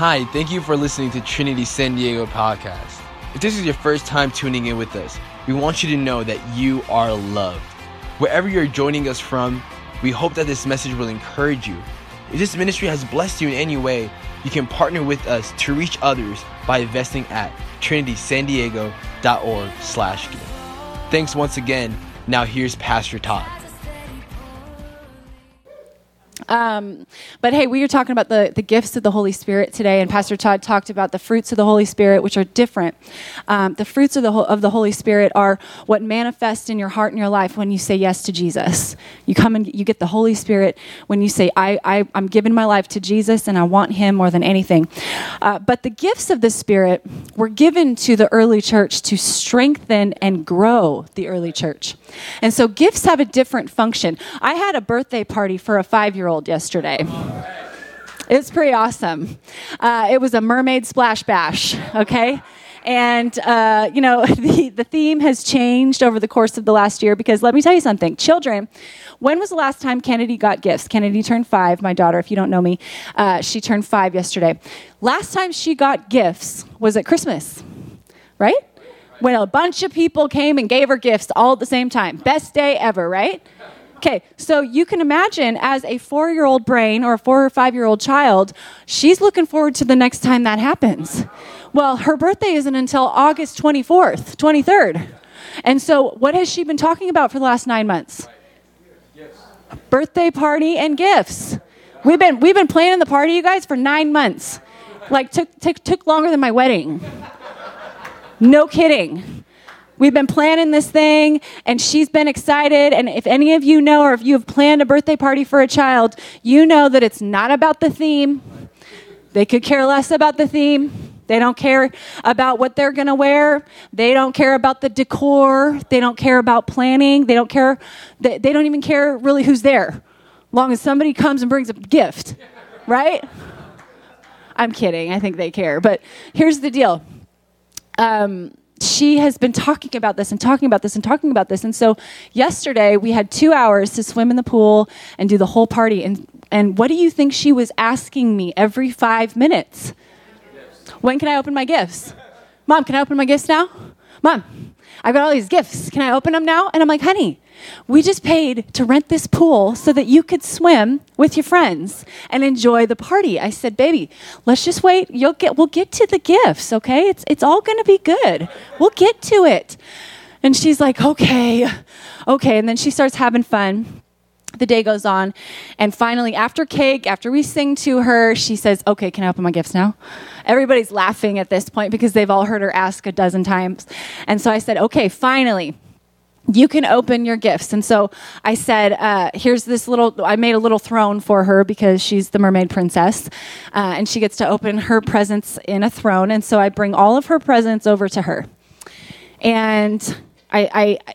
Hi, thank you for listening to Trinity San Diego podcast. If this is your first time tuning in with us, we want you to know that you are loved. Wherever you're joining us from, we hope that this message will encourage you. If this ministry has blessed you in any way, you can partner with us to reach others by investing at trinitysandiego.org slash give. Thanks once again. Now here's Pastor Todd. Um, but hey, we are talking about the, the gifts of the Holy Spirit today, and Pastor Todd talked about the fruits of the Holy Spirit, which are different. Um, the fruits of the, of the Holy Spirit are what manifest in your heart and your life when you say yes to Jesus. You come and you get the Holy Spirit when you say, I, I, am giving my life to Jesus and I want Him more than anything. Uh, but the gifts of the Spirit were given to the early church to strengthen and grow the early church. And so gifts have a different function. I had a birthday party for a five year old yesterday. It's pretty awesome. Uh, it was a mermaid splash bash, okay? And, uh, you know, the, the theme has changed over the course of the last year because let me tell you something. Children, when was the last time Kennedy got gifts? Kennedy turned five, my daughter, if you don't know me. Uh, she turned five yesterday. Last time she got gifts was at Christmas, right? When a bunch of people came and gave her gifts all at the same time. Best day ever, right? Okay, so you can imagine as a four year old brain or a four or five year old child, she's looking forward to the next time that happens. Well, her birthday isn't until August 24th, 23rd. And so, what has she been talking about for the last nine months? Birthday party and gifts. We've been, we've been planning the party, you guys, for nine months. Like, took, took, took longer than my wedding. No kidding. We've been planning this thing, and she's been excited. And if any of you know, or if you have planned a birthday party for a child, you know that it's not about the theme. They could care less about the theme. They don't care about what they're going to wear. They don't care about the decor. They don't care about planning. They don't care. They, they don't even care really who's there, long as somebody comes and brings a gift, right? I'm kidding. I think they care. But here's the deal. Um, she has been talking about this and talking about this and talking about this. And so yesterday we had two hours to swim in the pool and do the whole party. And, and what do you think she was asking me every five minutes? When can I open my gifts? Mom, can I open my gifts now? Mom, I've got all these gifts. Can I open them now? And I'm like, honey, we just paid to rent this pool so that you could swim with your friends and enjoy the party. I said, baby, let's just wait. You'll get we'll get to the gifts, okay? It's it's all gonna be good. We'll get to it. And she's like, okay, okay. And then she starts having fun the day goes on and finally after cake after we sing to her she says okay can i open my gifts now everybody's laughing at this point because they've all heard her ask a dozen times and so i said okay finally you can open your gifts. And so I said, uh, here's this little, I made a little throne for her because she's the mermaid princess. Uh, and she gets to open her presents in a throne. And so I bring all of her presents over to her. And I, I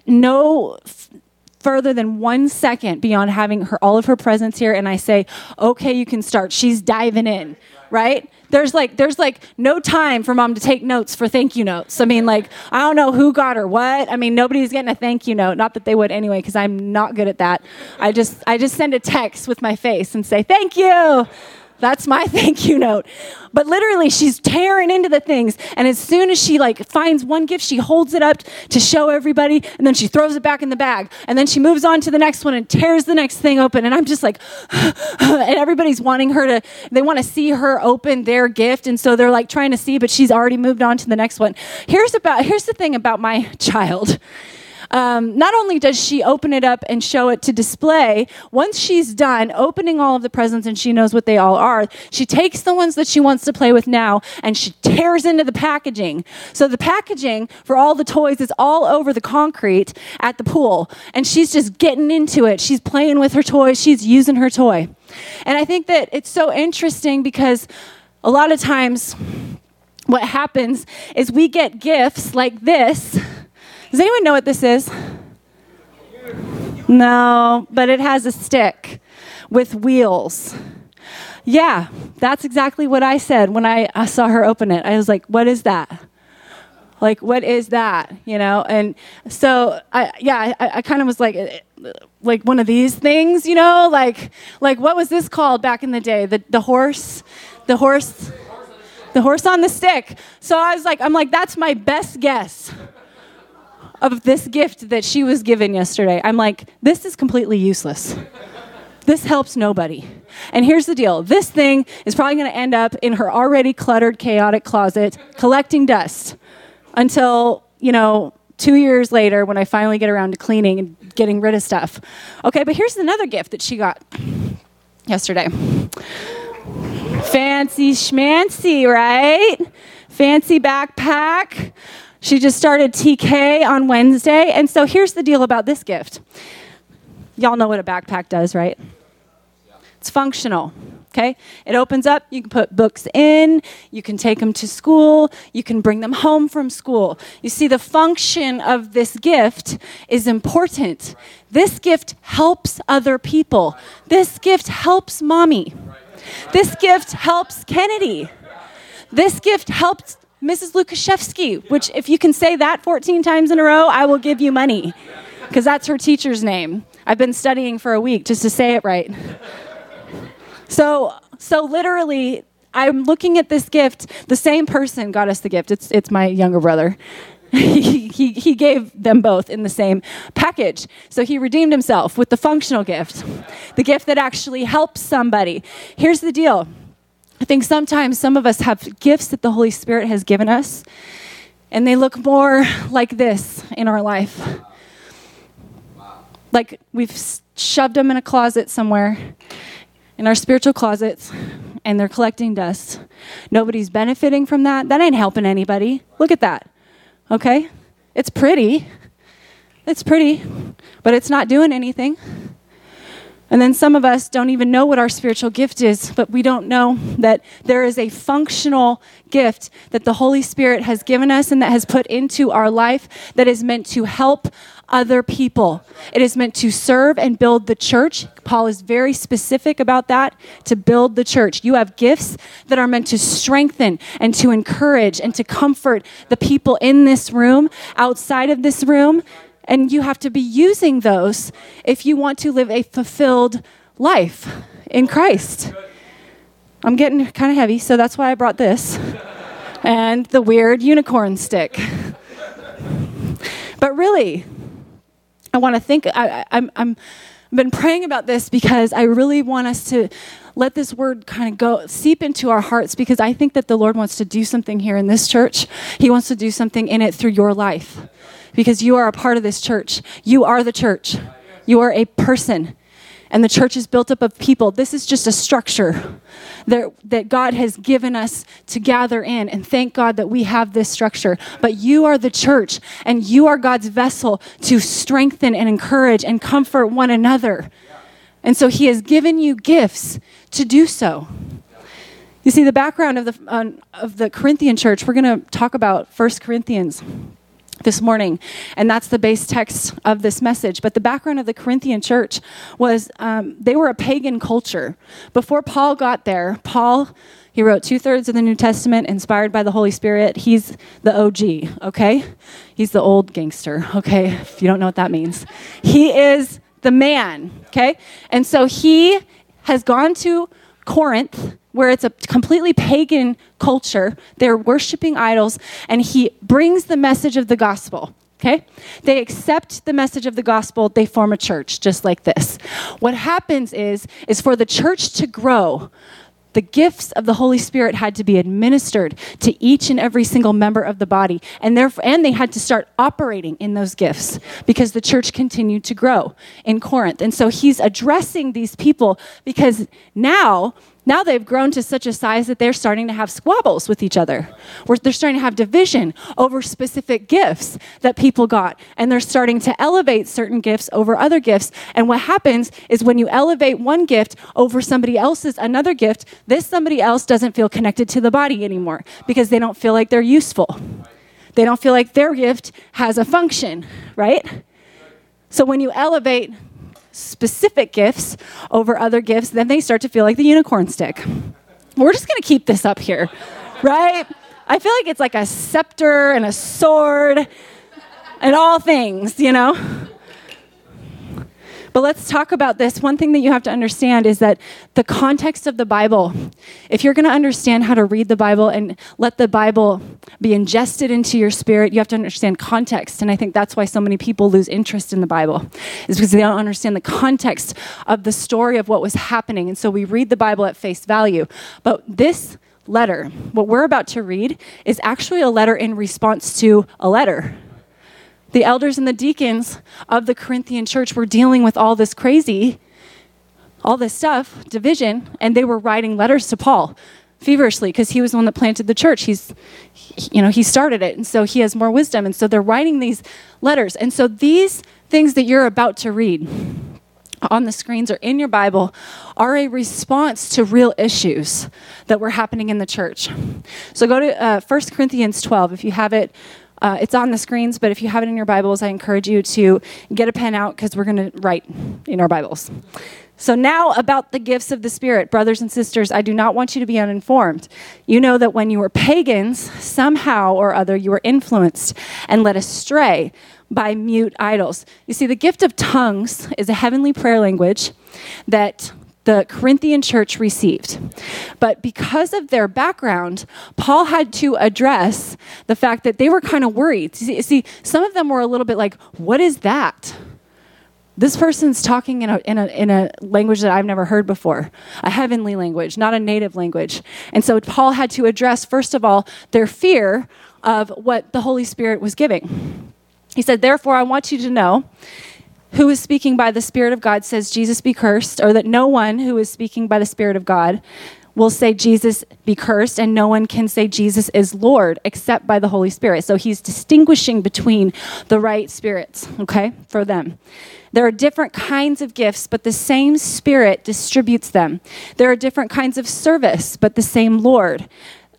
further than one second beyond having her all of her presents here. And I say, okay, you can start. She's diving in, right? there's like there's like no time for mom to take notes for thank you notes. I mean, like I don't know who got her what. I mean, nobody's getting a thank you note. Not that they would anyway, because I'm not good at that. I just I just send a text with my face and say thank you. That's my thank you note. But literally, she's tearing into the things. And as soon as she like finds one gift, she holds it up to show everybody, and then she throws it back in the bag. And then she moves on to the next one and tears the next thing open. And I'm just like, and everybody's wanting her to, they want to see her open their gift. And so they're like trying to see, but she's already moved on to the next one. Here's about here's the thing about my child um, not only does she open it up and show it to display, once she's done opening all of the presents and she knows what they all are, she takes the ones that she wants to play with now and she tears into the packaging. So the packaging for all the toys is all over the concrete at the pool. And she's just getting into it. She's playing with her toys, she's using her toy. And I think that it's so interesting because a lot of times, what happens is we get gifts like this does anyone know what this is? No, but it has a stick with wheels. Yeah, that's exactly what I said when I, I saw her open it. I was like, what is that? Like, what is that? You know? And so, I, yeah, I, I kind of was like, eh, like one of these things, you know? Like, like what was this called back in the day? The, the horse? The horse? The horse on the stick. So I was like, I'm like, that's my best guess of this gift that she was given yesterday. I'm like, this is completely useless. This helps nobody. And here's the deal this thing is probably going to end up in her already cluttered, chaotic closet collecting dust until, you know, two years later when I finally get around to cleaning and getting rid of stuff. Okay, but here's another gift that she got yesterday. Fancy schmancy, right? Fancy backpack. She just started TK on Wednesday. And so here's the deal about this gift. Y'all know what a backpack does, right? It's functional. Okay? It opens up, you can put books in, you can take them to school, you can bring them home from school. You see, the function of this gift is important. This gift helps other people. This gift helps mommy. This gift helps Kennedy. This gift helps Mrs. Lukashevsky, which, if you can say that 14 times in a row, I will give you money because that's her teacher's name. I've been studying for a week just to say it right. So, so literally, I'm looking at this gift. The same person got us the gift. It's, it's my younger brother. he, he, he gave them both in the same package. So he redeemed himself with the functional gift, the gift that actually helps somebody. Here's the deal I think sometimes some of us have gifts that the Holy Spirit has given us, and they look more like this in our life. Like we've shoved them in a closet somewhere, in our spiritual closets, and they're collecting dust. Nobody's benefiting from that. That ain't helping anybody. Look at that. Okay? It's pretty. It's pretty, but it's not doing anything. And then some of us don't even know what our spiritual gift is, but we don't know that there is a functional gift that the Holy Spirit has given us and that has put into our life that is meant to help other people. It is meant to serve and build the church. Paul is very specific about that to build the church. You have gifts that are meant to strengthen and to encourage and to comfort the people in this room, outside of this room, and you have to be using those if you want to live a fulfilled life in Christ. I'm getting kind of heavy, so that's why I brought this and the weird unicorn stick. But really, I want to think, I, I'm, I'm, I've been praying about this because I really want us to let this word kind of go seep into our hearts because I think that the Lord wants to do something here in this church. He wants to do something in it through your life because you are a part of this church. You are the church. You are a person. And the church is built up of people. This is just a structure that, that God has given us to gather in. And thank God that we have this structure. But you are the church, and you are God's vessel to strengthen and encourage and comfort one another. And so He has given you gifts to do so. You see, the background of the, uh, of the Corinthian church, we're going to talk about First Corinthians this morning. And that's the base text of this message. But the background of the Corinthian church was um, they were a pagan culture. Before Paul got there, Paul. He wrote two thirds of the New Testament inspired by the Holy Spirit. He's the OG, okay? He's the old gangster, okay? If you don't know what that means. He is the man, okay? And so he has gone to Corinth where it's a completely pagan culture. They're worshiping idols, and he brings the message of the gospel. Okay? They accept the message of the gospel, they form a church just like this. What happens is is for the church to grow, the gifts of the Holy Spirit had to be administered to each and every single member of the body. And therefore and they had to start operating in those gifts because the church continued to grow in Corinth. And so he's addressing these people because now now they've grown to such a size that they're starting to have squabbles with each other. Where they're starting to have division over specific gifts that people got. And they're starting to elevate certain gifts over other gifts. And what happens is when you elevate one gift over somebody else's another gift, this somebody else doesn't feel connected to the body anymore because they don't feel like they're useful. They don't feel like their gift has a function, right? So when you elevate specific gifts over other gifts, then they start to feel like the unicorn stick. We're just going to keep this up here, right? I feel like it's like a scepter and a sword and all things, you know? But let's talk about this. One thing that you have to understand is that the context of the Bible, if you're going to understand how to read the Bible and let the Bible be ingested into your spirit, you have to understand context. And I think that's why so many people lose interest in the Bible, is because they don't understand the context of the story of what was happening. And so we read the Bible at face value. But this letter, what we're about to read, is actually a letter in response to a letter the elders and the deacons of the Corinthian church were dealing with all this crazy, all this stuff, division, and they were writing letters to Paul feverishly because he was the one that planted the church. He's, you know, he started it, and so he has more wisdom. And so they're writing these letters. And so these things that you're about to read on the screens or in your Bible are a response to real issues that were happening in the church. So go to uh, 1 Corinthians 12 if you have it uh, it's on the screens, but if you have it in your Bibles, I encourage you to get a pen out because we're going to write in our Bibles. So, now about the gifts of the Spirit. Brothers and sisters, I do not want you to be uninformed. You know that when you were pagans, somehow or other you were influenced and led astray by mute idols. You see, the gift of tongues is a heavenly prayer language that the Corinthian church received. But because of their background, Paul had to address the fact that they were kind of worried. See, see, some of them were a little bit like, What is that? This person's talking in a, in, a, in a language that I've never heard before, a heavenly language, not a native language. And so Paul had to address, first of all, their fear of what the Holy Spirit was giving. He said, Therefore, I want you to know who is speaking by the Spirit of God says, Jesus be cursed, or that no one who is speaking by the Spirit of God will say Jesus be cursed, and no one can say Jesus is Lord except by the Holy Spirit. So he's distinguishing between the right spirits, okay, for them. There are different kinds of gifts, but the same Spirit distributes them. There are different kinds of service, but the same Lord.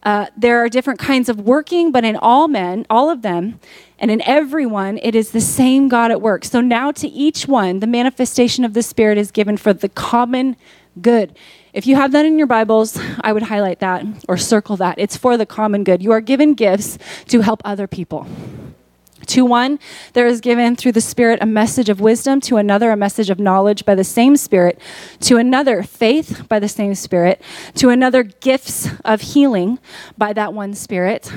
Uh, there are different kinds of working, but in all men, all of them, and in everyone, it is the same God at work. So now to each one, the manifestation of the Spirit is given for the common good. If you have that in your Bibles, I would highlight that or circle that. It's for the common good. You are given gifts to help other people. To one, there is given through the Spirit a message of wisdom, to another, a message of knowledge by the same Spirit, to another, faith by the same Spirit, to another, gifts of healing by that one Spirit,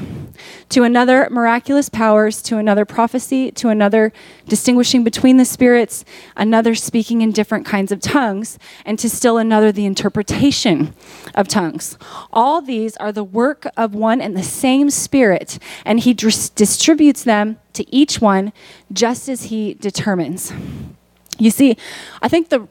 to another, miraculous powers, to another, prophecy, to another, distinguishing between the spirits, another, speaking in different kinds of tongues, and to still another, the interpretation of tongues. All these are the work of one and the same Spirit, and He dis- distributes them to each one just as he determines. You see, I think the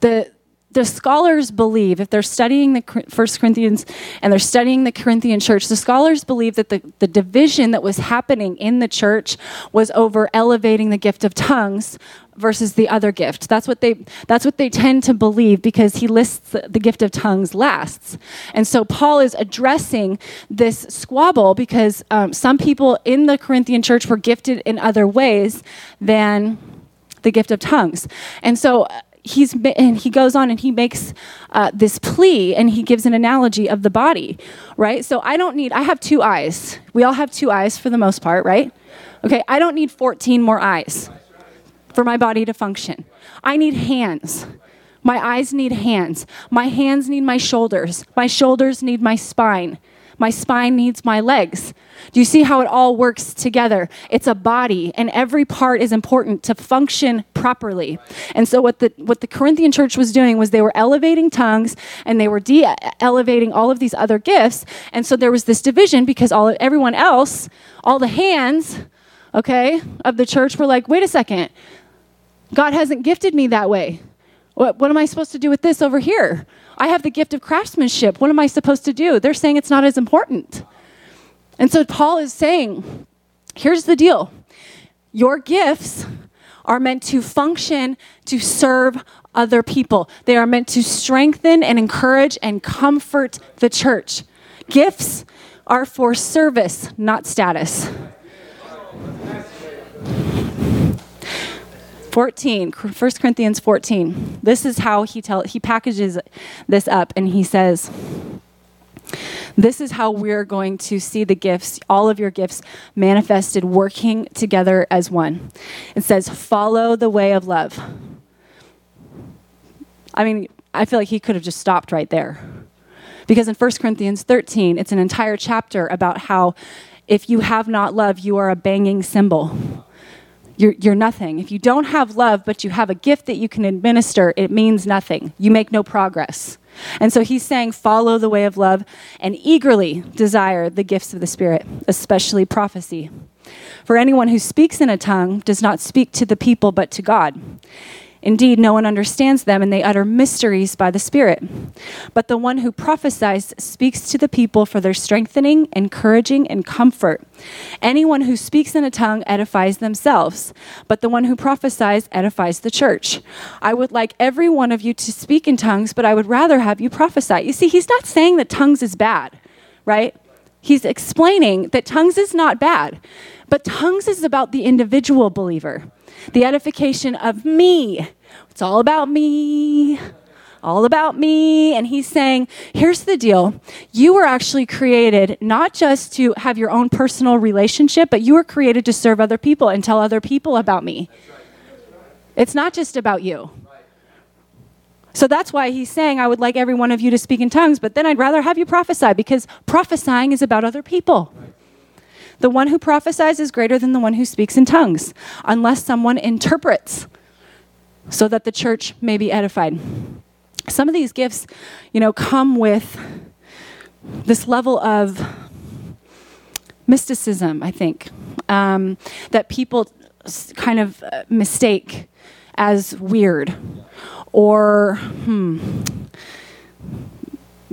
the the scholars believe if they're studying the first corinthians and they're studying the corinthian church the scholars believe that the, the division that was happening in the church was over elevating the gift of tongues versus the other gift. That's what they that's what they tend to believe because he lists the, the gift of tongues lasts. And so Paul is addressing this squabble because um, some people in the Corinthian church were gifted in other ways than the gift of tongues. And so he's and he goes on and he makes uh, this plea and he gives an analogy of the body right so i don't need i have two eyes we all have two eyes for the most part right okay i don't need 14 more eyes for my body to function. I need hands. My eyes need hands. My hands need my shoulders. My shoulders need my spine. My spine needs my legs. Do you see how it all works together? It's a body, and every part is important to function properly. And so, what the, what the Corinthian church was doing was they were elevating tongues and they were de elevating all of these other gifts. And so, there was this division because all everyone else, all the hands, okay, of the church were like, wait a second, God hasn't gifted me that way. What, what am I supposed to do with this over here? I have the gift of craftsmanship. What am I supposed to do? They're saying it's not as important. And so Paul is saying, here's the deal your gifts are meant to function to serve other people, they are meant to strengthen and encourage and comfort the church. Gifts are for service, not status. 14 1 corinthians 14 this is how he tell he packages this up and he says this is how we're going to see the gifts all of your gifts manifested working together as one it says follow the way of love I mean, I feel like he could have just stopped right there. Because in 1 Corinthians 13, it's an entire chapter about how if you have not love, you are a banging cymbal. You're, you're nothing. If you don't have love, but you have a gift that you can administer, it means nothing. You make no progress. And so he's saying, follow the way of love and eagerly desire the gifts of the Spirit, especially prophecy. For anyone who speaks in a tongue does not speak to the people, but to God. Indeed, no one understands them, and they utter mysteries by the Spirit. But the one who prophesies speaks to the people for their strengthening, encouraging, and comfort. Anyone who speaks in a tongue edifies themselves, but the one who prophesies edifies the church. I would like every one of you to speak in tongues, but I would rather have you prophesy. You see, he's not saying that tongues is bad, right? He's explaining that tongues is not bad, but tongues is about the individual believer the edification of me. It's all about me. All about me. And he's saying, here's the deal. You were actually created not just to have your own personal relationship, but you were created to serve other people and tell other people about me. It's not just about you. So that's why he's saying, I would like every one of you to speak in tongues, but then I'd rather have you prophesy because prophesying is about other people. The one who prophesies is greater than the one who speaks in tongues, unless someone interprets so that the church may be edified. Some of these gifts, you know, come with this level of mysticism, I think, um, that people kind of uh, mistake as weird or, hmm,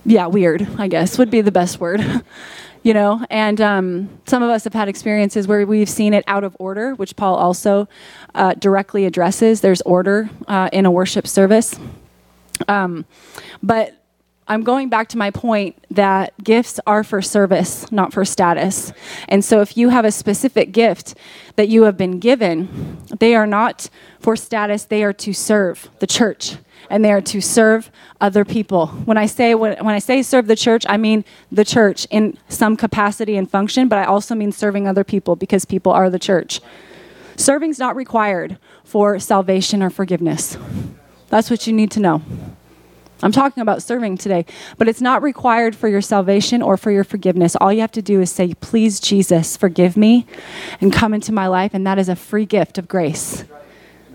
yeah, weird, I guess, would be the best word. you know and um, some of us have had experiences where we've seen it out of order which paul also uh, directly addresses. There's order uh, in a worship service. Um, but i'm going back to my point that gifts are for service not for status and so if you have a specific gift that you have been given they are not for status they are to serve the church and they are to serve other people. When I say when, when I say serve the church, I mean the church in some capacity and function, but I also mean serving other people because people are the church. Serving is not required for salvation or forgiveness. That's what you need to know. I'm talking about serving today, but it's not required for your salvation or for your forgiveness. All you have to do is say, Please, Jesus, forgive me and come into my life, and that is a free gift of grace.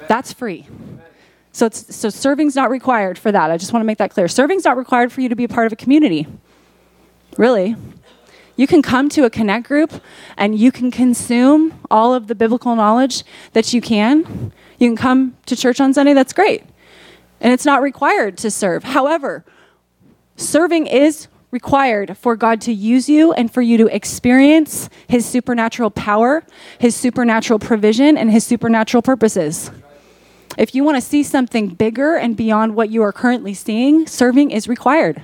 That's free. So, it's, so serving's not required for that. I just want to make that clear. Serving's not required for you to be a part of a community. Really. You can come to a connect group and you can consume all of the biblical knowledge that you can. You can come to church on Sunday, that's great. And it's not required to serve. However, serving is required for God to use you and for you to experience His supernatural power, His supernatural provision, and His supernatural purposes. If you want to see something bigger and beyond what you are currently seeing, serving is required.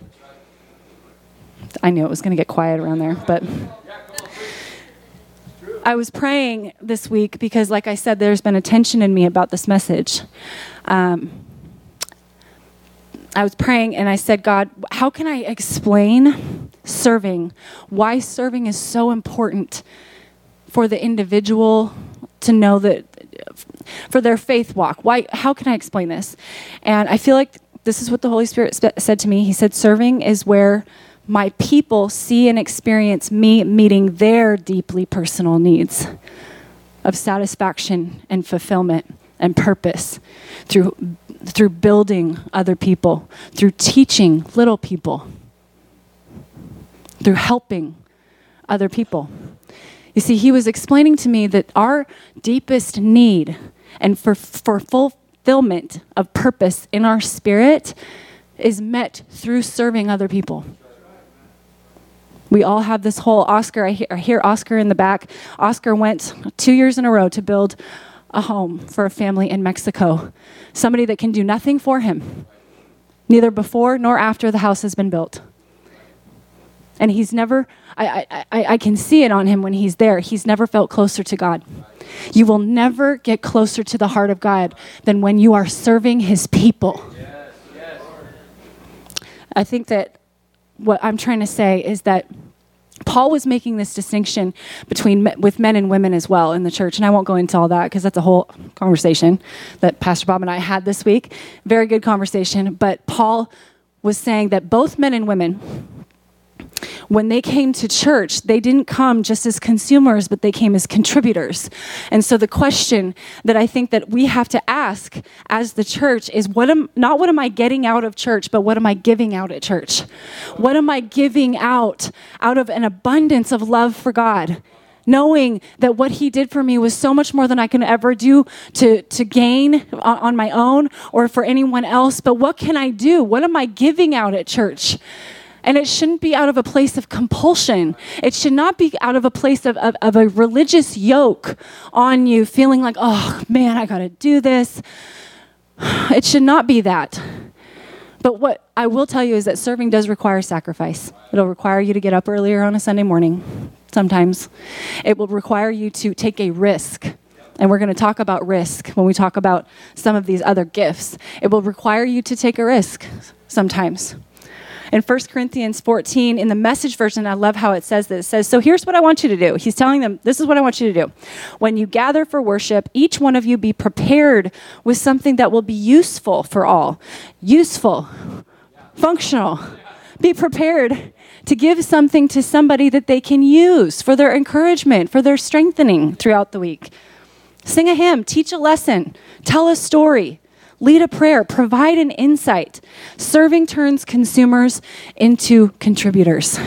I knew it was going to get quiet around there, but I was praying this week because, like I said, there's been a tension in me about this message. Um, I was praying and I said, God, how can I explain serving? Why serving is so important for the individual to know that for their faith walk. Why? How can I explain this? And I feel like this is what the Holy Spirit sp- said to me. He said, "Serving is where." My people see and experience me meeting their deeply personal needs of satisfaction and fulfillment and purpose through, through building other people, through teaching little people, through helping other people. You see, he was explaining to me that our deepest need and for, for fulfillment of purpose in our spirit is met through serving other people. We all have this whole Oscar. I hear, I hear, Oscar in the back. Oscar went two years in a row to build a home for a family in Mexico. Somebody that can do nothing for him, neither before nor after the house has been built. And he's never, I, I, I, can see it on him when he's there. He's never felt closer to God. You will never get closer to the heart of God than when you are serving his people. Yes, yes. I think that what I'm trying to say is that Paul was making this distinction between with men and women as well in the church, and I won't go into all that because that's a whole conversation that Pastor Bob and I had this week. Very good conversation, but Paul was saying that both men and women when they came to church, they didn't come just as consumers, but they came as contributors. And so the question that I think that we have to ask as the church is what am not what am I getting out of church, but what am I giving out at church? What am I giving out out of an abundance of love for God? knowing that what he did for me was so much more than I can ever do to, to gain on, my own or for anyone else. But what can I do? What am I giving out at church? And it shouldn't be out of a place of compulsion. It should not be out of a place of, of, of a religious yoke on you, feeling like, oh man, I got to do this. It should not be that. But what I will tell you is that serving does require sacrifice. It'll require you to get up earlier on a Sunday morning, sometimes. It will require you to take a risk. And we're going to talk about risk when we talk about some of these other gifts. It will require you to take a risk sometimes in 1 Corinthians 14, in the message version, I love how it says this. It says, So here's what I want you to do. He's telling them, This is what I want you to do. When you gather for worship, each one of you be prepared with something that will be useful for all. Useful, functional. Be prepared to give something to somebody that they can use for their encouragement, for their strengthening throughout the week. Sing a hymn, teach a lesson, tell a story lead a prayer, provide an insight. Serving turns consumers into contributors.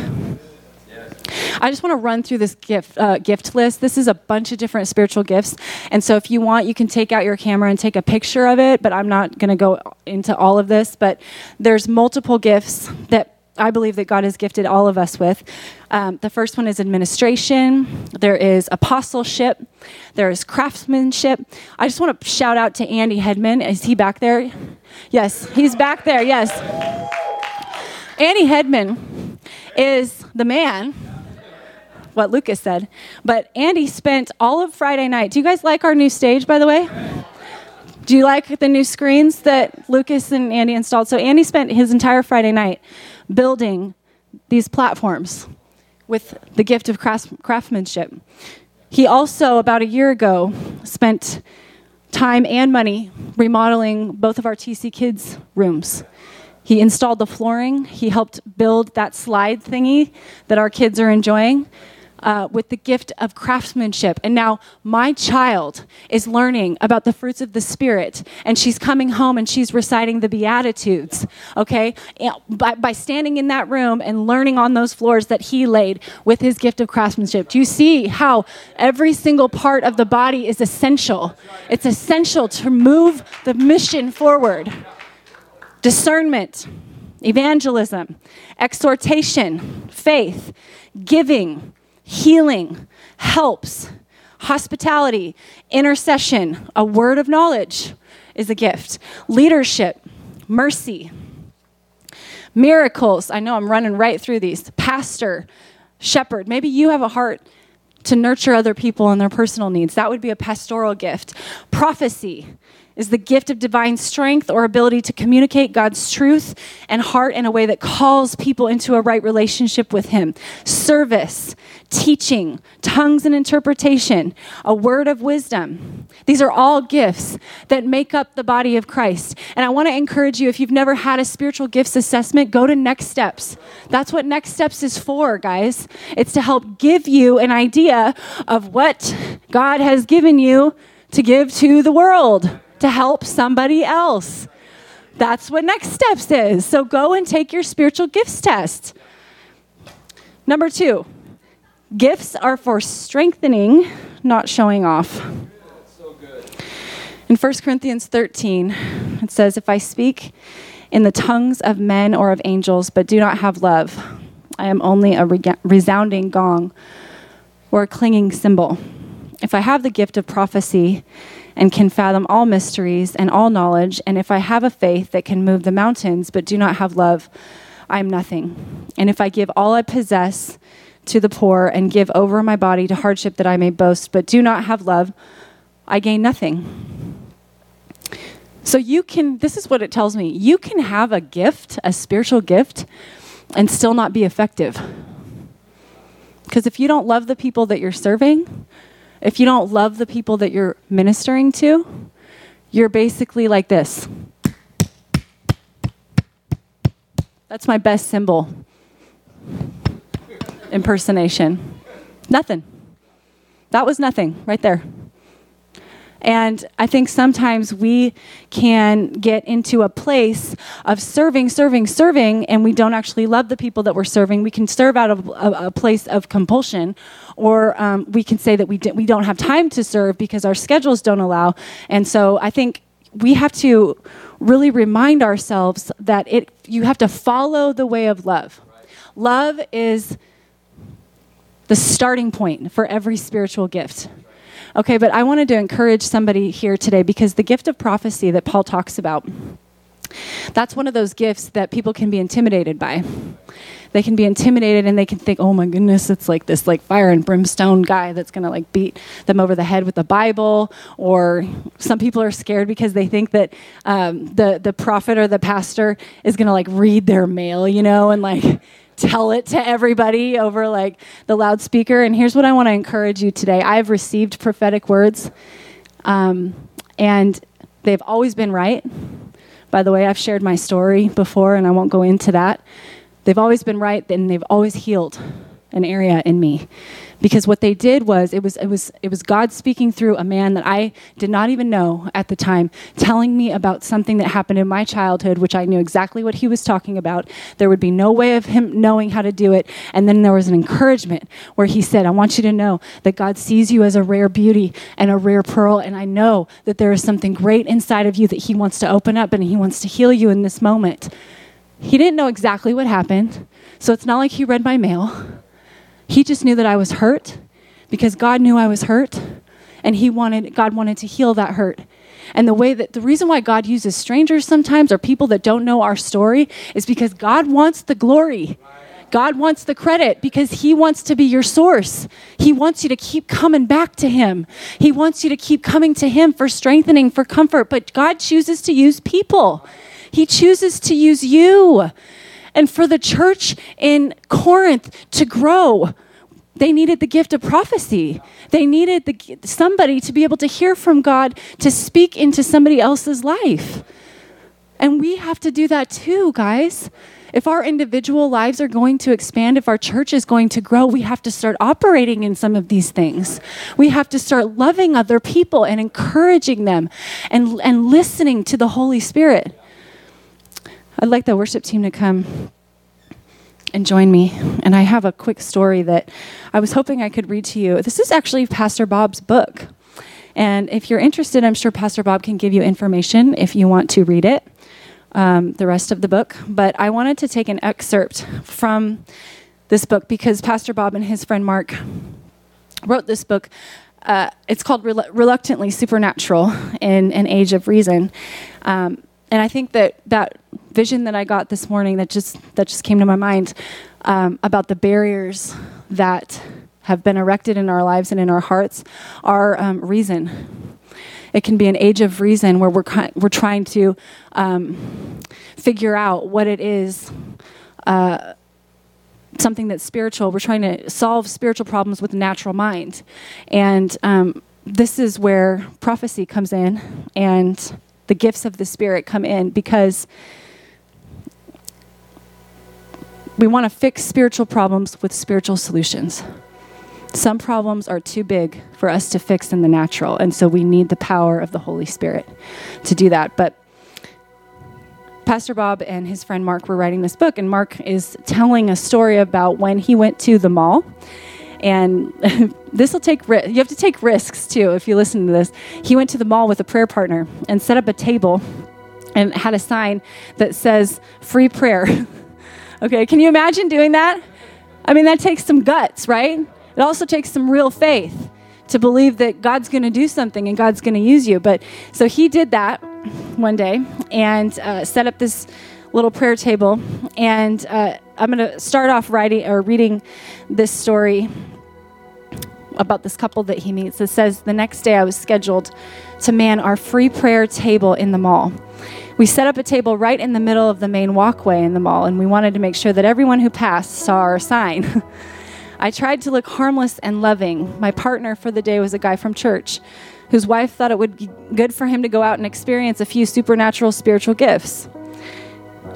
I just want to run through this gift uh, gift list. This is a bunch of different spiritual gifts, and so if you want, you can take out your camera and take a picture of it. But I'm not going to go into all of this. But there's multiple gifts that I believe that God has gifted all of us with. Um, the first one is administration, there is apostleship, there is craftsmanship. I just want to shout out to Andy Hedman. Is he back there? Yes, he's back there, yes. Andy Hedman is the man what Lucas said. But Andy spent all of Friday night. Do you guys like our new stage, by the way? Do you like the new screens that Lucas and Andy installed? So Andy spent his entire Friday night building these platforms with the gift of craftsmanship. He also, about a year ago, spent time and money remodeling both of our TC Kids rooms. He installed the flooring, he helped build that slide thingy that our kids are enjoying uh, with the gift of craftsmanship. And now my child is learning about the fruits of the Spirit, and she's coming home and she's reciting the Beatitudes, okay? By, by standing in that room and learning on those floors that he laid with his gift of craftsmanship. Do you see how every single part of the body is essential? It's essential to move the mission forward. Discernment, evangelism, exhortation, faith, giving, healing, helps, hospitality, intercession, a word of knowledge is a gift, leadership, mercy, miracles. I know I'm running right through these. Pastor, shepherd. Maybe you have a heart to nurture other people and their personal needs. That would be a pastoral gift. Prophecy is the gift of divine strength or ability to communicate God's truth and heart in a way that calls people into a right relationship with Him. Service teaching, tongues and interpretation, a word of wisdom. These are all gifts that make up the body of Christ. And I want to encourage you if you've never had a spiritual gifts assessment, go to Next Steps. That's what Next Steps is for, guys. It's to help give you an idea of what God has given you to give to the world, to help somebody else. That's what Next Steps is. So go and take your spiritual gifts test. Number two, Gifts are for strengthening, not showing off. In 1 Corinthians 13, it says, If I speak in the tongues of men or of angels, but do not have love, I am only a resounding gong or a clinging cymbal. If I have the gift of prophecy and can fathom all mysteries and all knowledge, and if I have a faith that can move the mountains, but do not have love, I am nothing. And if I give all I possess, to the poor and give over my body to hardship that I may boast, but do not have love, I gain nothing. So you can, this is what it tells me you can have a gift, a spiritual gift, and still not be effective. Because if you don't love the people that you're serving, if you don't love the people that you're ministering to, you're basically like this. That's my best cymbal impersonation. Nothing. That was nothing right there. And I think sometimes we can get into a place of serving, serving, serving, and we don't actually love the people that we're serving. We can serve out of a, a place of compulsion, or um, we can say that we, we don't have time to serve because our schedules don't allow. And so I think we have to really remind ourselves that it, you have to follow the way of love. Love is the starting point for every spiritual gift. Okay, but I wanted to encourage somebody here today because the gift of prophecy that Paul talks about, that's one of those gifts that people can be intimidated by. They can be intimidated and they can think, oh my goodness, it's like this like fire and brimstone guy that's gonna like beat them over the head with the Bible. Or some people are scared because they think that um, the the prophet or the pastor is gonna like read their mail, you know, and like tell it to everybody over like the loudspeaker. And here's what I want to encourage you today I've received prophetic words, um, and they've always been right. By the way, I've shared my story before, and I won't go into that. They've always been right, and they've always healed an area in me. Because what they did was it was it was it was God speaking through a man that I did not even know at the time telling me about something that happened in my childhood which I knew exactly what he was talking about. There would be no way of him knowing how to do it. And then there was an encouragement where he said I want you to know that God sees you as a rare beauty and a rare pearl and I know that there is something great inside of you that he wants to open up and he wants to heal you in this moment he didn't know exactly what happened so it's not like he read my mail he just knew that I was hurt because God knew I was hurt and he wanted God wanted to heal that hurt. And the way that the reason why God uses strangers sometimes or people that don't know our story is because God wants the glory. God wants the credit because He wants to be your source. He wants you to keep coming back to Him. He wants you to keep coming to Him for strengthening, for comfort. But God chooses to use people, He chooses to use you and for the church in Corinth to grow. They needed the gift of prophecy. They needed the, somebody to be able to hear from God to speak into somebody else's life. And we have to do that too, guys. If our individual lives are going to expand, if our church is going to grow, we have to start operating in some of these things. We have to start loving other people and encouraging them and, and listening to the Holy Spirit. I'd like the worship team to come and join me. And I have a quick story that I was hoping I could read to you. This is actually Pastor Bob's book. And if you're interested, I'm sure Pastor Bob can give you information if you want to read it, um, the rest of the book. But I wanted to take an excerpt from this book because Pastor Bob and his friend Mark wrote this book. Uh, it's called Rel- Reluctantly Supernatural in an Age of Reason. Um, and I think that that vision that I got this morning that just that just came to my mind um, about the barriers that have been erected in our lives and in our hearts are um, reason. It can be an age of reason where we're we're trying to um, figure out what it is. Uh, something that's spiritual. We're trying to solve spiritual problems with natural mind, and um, this is where prophecy comes in and the gifts of the Spirit come in because we want to fix spiritual problems with spiritual solutions. Some problems are too big for us to fix in the natural, and so we need the power of the Holy Spirit to do that. But Pastor Bob and his friend Mark were writing this book, and Mark is telling a story about when he went to the mall and this will take you have to take risks too if you listen to this he went to the mall with a prayer partner and set up a table and had a sign that says free prayer okay can you imagine doing that i mean that takes some guts right it also takes some real faith to believe that god's going to do something and god's going to use you but so he did that one day and uh, set up this little prayer table and uh, i'm going to start off writing or reading this story about this couple that he meets. It says, The next day I was scheduled to man our free prayer table in the mall. We set up a table right in the middle of the main walkway in the mall, and we wanted to make sure that everyone who passed saw our sign. I tried to look harmless and loving. My partner for the day was a guy from church whose wife thought it would be good for him to go out and experience a few supernatural spiritual gifts.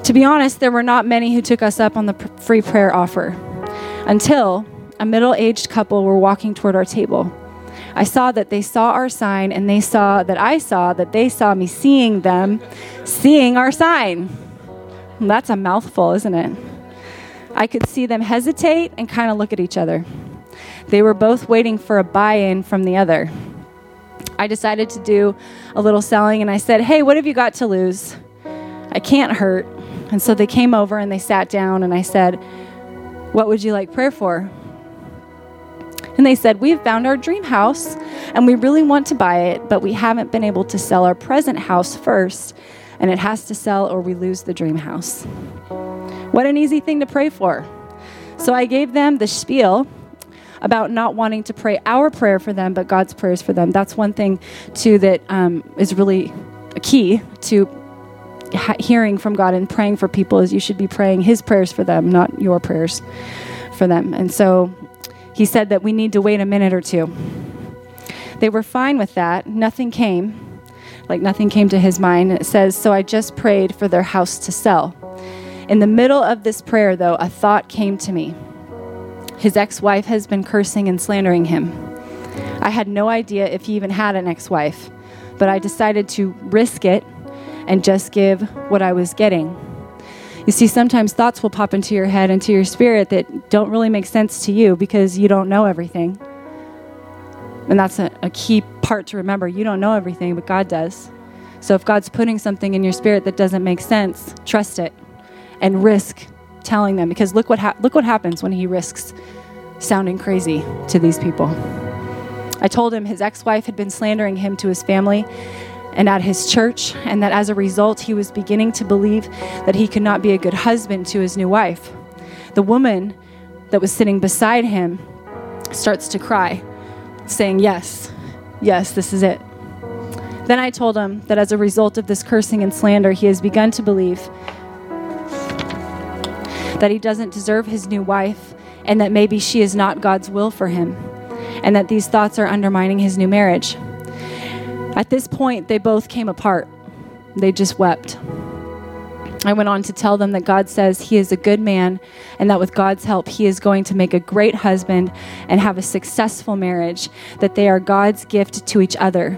To be honest, there were not many who took us up on the pr- free prayer offer until a middle aged couple were walking toward our table. I saw that they saw our sign, and they saw that I saw that they saw me seeing them, seeing our sign. That's a mouthful, isn't it? I could see them hesitate and kind of look at each other. They were both waiting for a buy in from the other. I decided to do a little selling and I said, Hey, what have you got to lose? I can't hurt. And so they came over and they sat down and I said, What would you like prayer for? And they said, We've found our dream house and we really want to buy it, but we haven't been able to sell our present house first, and it has to sell or we lose the dream house. What an easy thing to pray for. So I gave them the spiel about not wanting to pray our prayer for them, but God's prayers for them. That's one thing, too, that um, is really a key to hearing from God and praying for people is you should be praying His prayers for them, not your prayers for them. And so he said that we need to wait a minute or two. They were fine with that. Nothing came, like nothing came to his mind. It says, So I just prayed for their house to sell. In the middle of this prayer, though, a thought came to me. His ex wife has been cursing and slandering him. I had no idea if he even had an ex wife, but I decided to risk it and just give what I was getting. You see, sometimes thoughts will pop into your head, into your spirit that don't really make sense to you because you don't know everything. And that's a, a, key part to remember. You don't know everything, but God does. So if God's putting something in your spirit that doesn't make sense, trust it and risk telling them because look what ha- look what happens when he risks sounding crazy to these people. I told him his ex-wife had been slandering him to his family and at his church, and that as a result, he was beginning to believe that he could not be a good husband to his new wife. The woman that was sitting beside him starts to cry, saying, Yes, yes, this is it. Then I told him that as a result of this cursing and slander, he has begun to believe that he doesn't deserve his new wife and that maybe she is not God's will for him, and that these thoughts are undermining his new marriage. At this point, they both came apart. They just wept. I went on to tell them that God says he is a good man and that with God's help, he is going to make a great husband and have a successful marriage, that they are God's gift to each other.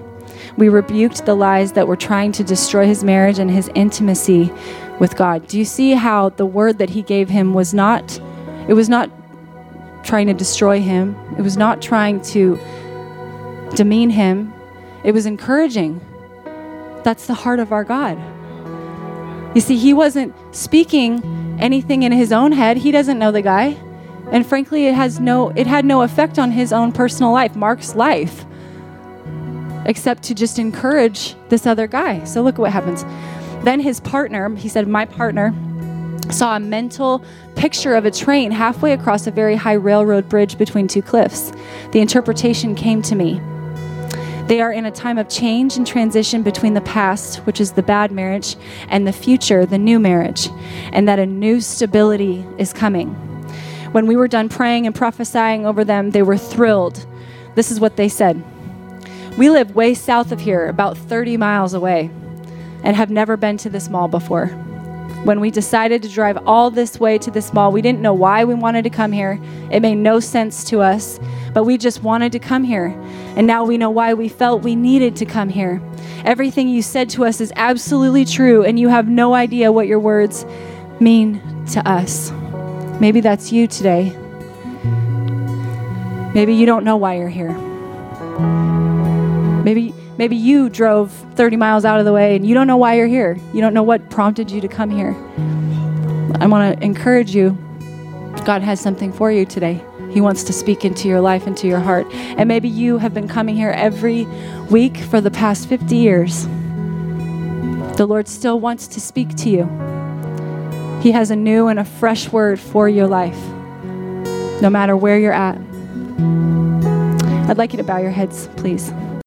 We rebuked the lies that were trying to destroy his marriage and his intimacy with God. Do you see how the word that he gave him was not it was not trying to destroy him. It was not trying to demean him. It was encouraging. That's the heart of our God. You see, he wasn't speaking anything in his own head. He doesn't know the guy. And frankly, it has no it had no effect on his own personal life, Mark's life, except to just encourage this other guy. So look at what happens. Then his partner, he said, "My partner saw a mental picture of a train halfway across a very high railroad bridge between two cliffs. The interpretation came to me. They are in a time of change and transition between the past, which is the bad marriage, and the future, the new marriage, and that a new stability is coming. When we were done praying and prophesying over them, they were thrilled. This is what they said We live way south of here, about 30 miles away, and have never been to this mall before. When we decided to drive all this way to this mall, we didn't know why we wanted to come here. It made no sense to us, but we just wanted to come here. And now we know why we felt we needed to come here. Everything you said to us is absolutely true, and you have no idea what your words mean to us. Maybe that's you today. Maybe you don't know why you're here. Maybe maybe you drove 30 miles out of the way and you don't know why you're here. You don't know what prompted you to come here. I want to encourage you. God has something for you today. He wants to speak into your life, into your heart. And maybe you have been coming here every week for the past 50 years. The Lord still wants to speak to you. He has a new and a fresh word for your life, no matter where you're at. I'd like you to bow your heads, please.